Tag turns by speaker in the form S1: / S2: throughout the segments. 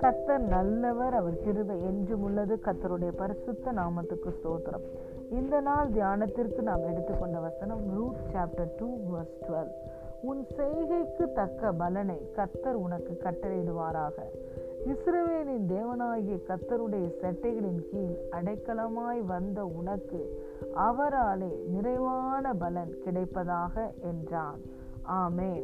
S1: கத்தர் நல்லவர் அவர் கிருபை என்றும் உள்ளது. கத்தருடைய பரிசுத்த நாமத்துக்கு ஸ்தோத்திரம். இந்த நாள் தியானத்திற்கு நாம் எடுத்துக்கொண்ட வசனம் Ruth chapter two verse twelve. உன் செய்கைக்கு தக்க பலனை கத்தர் உனக்கு கட்டளையிடுவாராக. இஸ்ரவேலின் தேவனாகிய கத்தருடைய சட்டைகளின் கீழ் அடைக்கலமாய் வந்த உனக்கு அவராலே நிறைவான பலன் கிடைப்பதாக என்றான். Amen.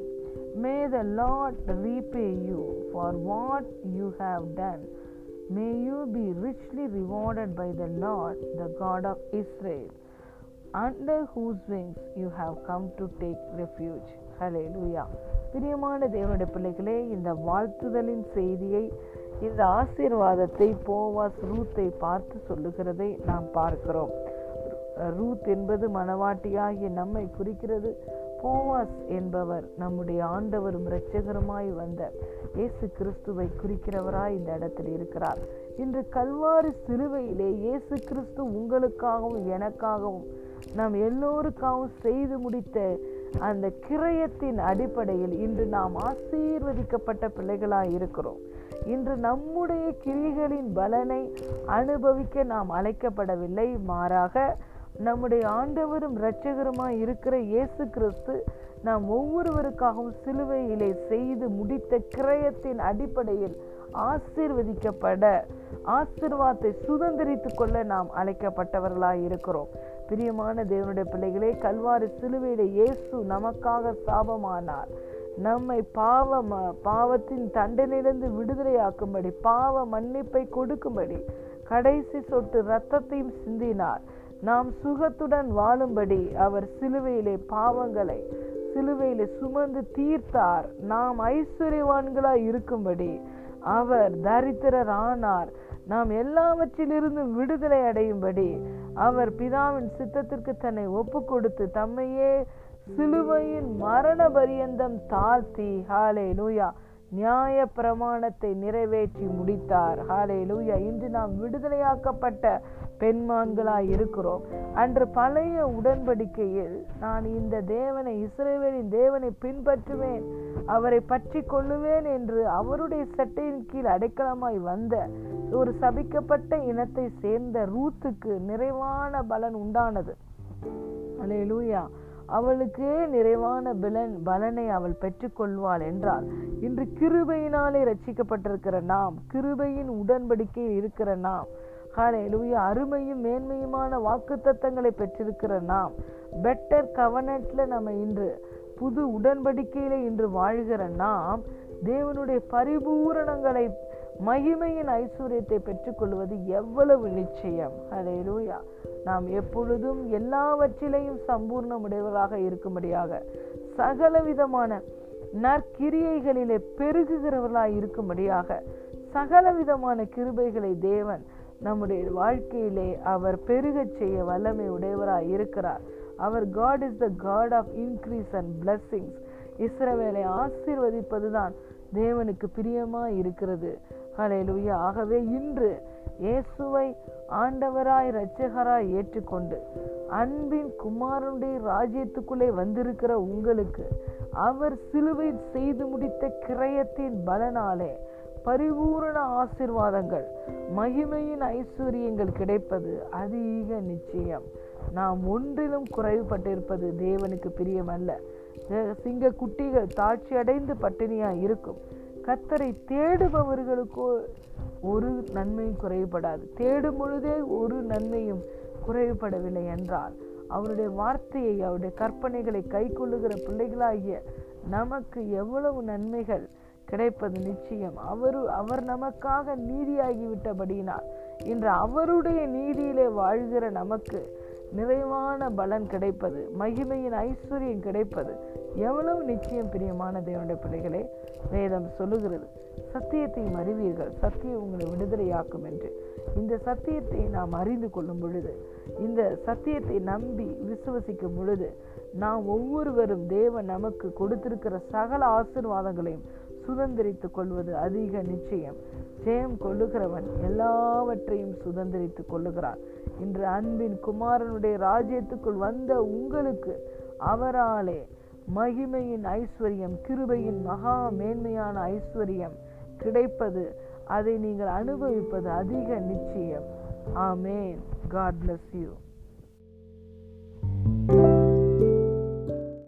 S1: May the Lord repay you for what you have done. May you be richly rewarded by the Lord, the God of Israel, under whose wings you have come to take refuge. Hallelujah. பிரியமான தேவனுடைய பிள்ளைகளே இந்த வாழ்த்துதலின் செய்தியை இந்த ஆசீர்வாதத்தை Boaz ரூத்தை பார்த்து சொல்லுகிறதை நாம் பார்க்கிறோம் ரூத் என்பது மனவாட்டியாகிய நம்மை குறிக்கிறது போவாஸ் என்பவர் நம்முடைய ஆண்டவரும் இரட்சகருமாய் வந்த இயேசு கிறிஸ்துவை குறிக்கிறவராய் இந்த இடத்தில் இருக்கிறார். இன்று கல்வாரி சிலுவையிலே இயேசு கிறிஸ்து உங்களுக்காகவும் எனக்காகவும் நாம் எல்லோருக்காகவும் செய்து முடித்த அந்த கிரயத்தின் அடிப்படையில் இன்று நாம் ஆசீர்வதிக்கப்பட்ட பிள்ளைகளாக இருக்கிறோம். இன்று நம்முடைய கிரிகளின் பலனை அனுபவிக்க நாம் அழைக்கப்படவில்லை. மாறாக நம்முடைய ஆண்டவரும் இரட்சகருமாய் இருக்கிற இயேசு கிறிஸ்து நாம் ஒவ்வொருவருக்காகவும் சிலுவையிலே செய்து முடித்த கிரயத்தின் அடிப்படையில் ஆசீர்வதிக்கப்பட ஆசிர்வாதத்தை சுதந்திரித்து கொள்ள நாம் அழைக்கப்பட்டவர்களாய் இருக்கிறோம். பிரியமான தேவனுடைய பிள்ளைகளே கல்வாரி சிலுவையிலே இயேசு நமக்காக சாபமானார். நம்மை பாவ பாவத்தின் தண்டனையிலிருந்து விடுதலையாக்கும்படி பாவ மன்னிப்பை கொடுக்கும்படி கடைசி சொட்டு ரத்தத்தையும் சிந்தினார். நாம் சுகத்துடன் வாழும்படி அவர் சிலுவையிலே பாவங்களை சிலுவையிலே சுமந்து தீர்த்தார். நாம் ஐஸ்வர்யவான்களாய் இருக்கும்படி அவர் தரித்திரர் ஆனார் நாம் எல்லாவற்றிலிருந்து விடுதலை அடையும்படி அவர் பிதாவின் சித்தத்திற்கு தன்னை ஒப்பு கொடுத்து தம்மையே சிலுவையின் மரண பரியந்தம் தாழ்த்தி. ஹாலே லூயா நியாய பிரமாணத்தை நிறைவேற்றி முடித்தார். ஹாலே லூயா இன்று நாம் விடுதலையாக்கப்பட்ட பெண்மான்களாய் இருக்கிறோம். அன்று பழைய உடன்படிக்கையில் நான் இந்த தேவனை இஸ்ரேவேலின் தேவனை பின்பற்றுவேன் அவரை பற்றி கொள்ளுவேன் என்று அவருடைய சட்டையின் கீழ் அடைக்கலமாய் வந்த ஒரு சபிக்கப்பட்ட இனத்தை சேர்ந்த ரூத்துக்கு நிறைவான பலன் உண்டானது. அலே லூயா அவளுக்கே நிறைவான பலன் பலனை அவள் பெற்றுக்கொள்வாள் என்றால் இன்று கிருபையினாலே ரட்சிக்கப்பட்டிருக்கிற நாம் கிருபையின் உடன்படிக்கையில் இருக்கிற நாம் ஹalleluya அருமையும் மேன்மையுமான வாக்கு தத்தங்களை பெற்றிருக்கிற நாம் பெட்டர் கவனட்ல நம்ம இன்று புது உடன்படிக்கையில இன்று வாழ்கிற நாம் தேவனுடைய பரிபூரணங்களை மகிமையின் ஐஸ்வர்யத்தை பெற்றுக்கொள்வது எவ்வளவு நிச்சயம். ஹalleluya நாம் எப்பொழுதும் எல்லாவற்றிலையும் சம்பூர்ணமுடையவராக இருக்கும்படியாக சகலவிதமான நற்கிரியைகளிலே பெருகுகிறவர்களாய் இருக்கும்படியாக சகலவிதமான கிருபைகளை தேவன் நம்முடைய வாழ்க்கையிலே அவர் பெருகச் செய்ய வல்லமை உடையவராய் இருக்கிறார். அவர் God is the God of increase and blessings இஸ்ரவேலை ஆசீர்வதிப்பதுதான் தேவனுக்கு பிரியமாக இருக்கிறது. ஹalleluya ஆகவே இன்று இயேசுவை ஆண்டவராய் இரட்சகராய் ஏற்றுக்கொண்டு அன்பின் குமாரனுடைய ராஜ்யத்துக்குள்ளே வந்திருக்கிற உங்களுக்கு அவர் சிலுவை செய்து முடித்த கிரயத்தின் பலனாலே பரிபூரண ஆசிர்வாதங்கள் மகிமையின் ஐஸ்வர்யங்கள் கிடைப்பது அதிக நிச்சயம். நாம் ஒன்றிலும் குறைவுபட்டிருப்பது தேவனுக்கு பிரியமல்ல. சிங்க குட்டிகள் தாட்சி அடைந்து பட்டினியா இருக்கும். கத்தரை தேடுபவர்களுக்கோ ஒரு நன்மையும் குறைவுபடாது தேடும் பொழுதே ஒரு நன்மையும் குறைவுபடவில்லை என்றால் அவருடைய வார்த்தையை அவருடைய கற்பனைகளை கை கொள்ளுகிற பிள்ளைகளாகிய நமக்கு எவ்வளவு நன்மைகள் கிடைப்பது நிச்சயம். அவரு அவர் நமக்காக நீதியாகிவிட்டபடியினால் இன்று அவருடைய நீதியிலே வாழ்கிற நமக்கு நிறைவான பலன் கிடைப்பது மகிமையின் ஐஸ்வர்யம் கிடைப்பது. எவ்வளவு நிச்சயம் பிரியமான தேவனுடைய பிள்ளைகளே வேதம் சொல்லுகிறது சத்தியத்தையும் அறிவீர்கள் சத்தியம் உங்களை விடுதலையாக்கும் என்று. இந்த சத்தியத்தை நாம் அறிந்து கொள்ளும் பொழுது இந்த சத்தியத்தை நம்பி விசுவசிக்கும் பொழுது நாம் ஒவ்வொருவரும் தேவன் நமக்கு கொடுத்திருக்கிற சகல ஆசிர்வாதங்களையும் சுதந்திரித்துக் கொள்வது அதிக நிச்சயம். ஜெயம் கொள்ளுகிறவன் எல்லாவற்றையும் சுதந்திரித்துக் கொள்ளுகிறான். இன்று அன்பின் குமாரனுடைய ராஜ்யத்துக்குள் வந்த உங்களுக்கு அவராலே மகிமையின் ஐஸ்வர்யம் கிருபையின் மகா மேன்மையான ஐஸ்வர்யம் கிடைப்பது அதை நீங்கள் அனுபவிப்பது அதிக நிச்சயம். ஆமேன். God bless you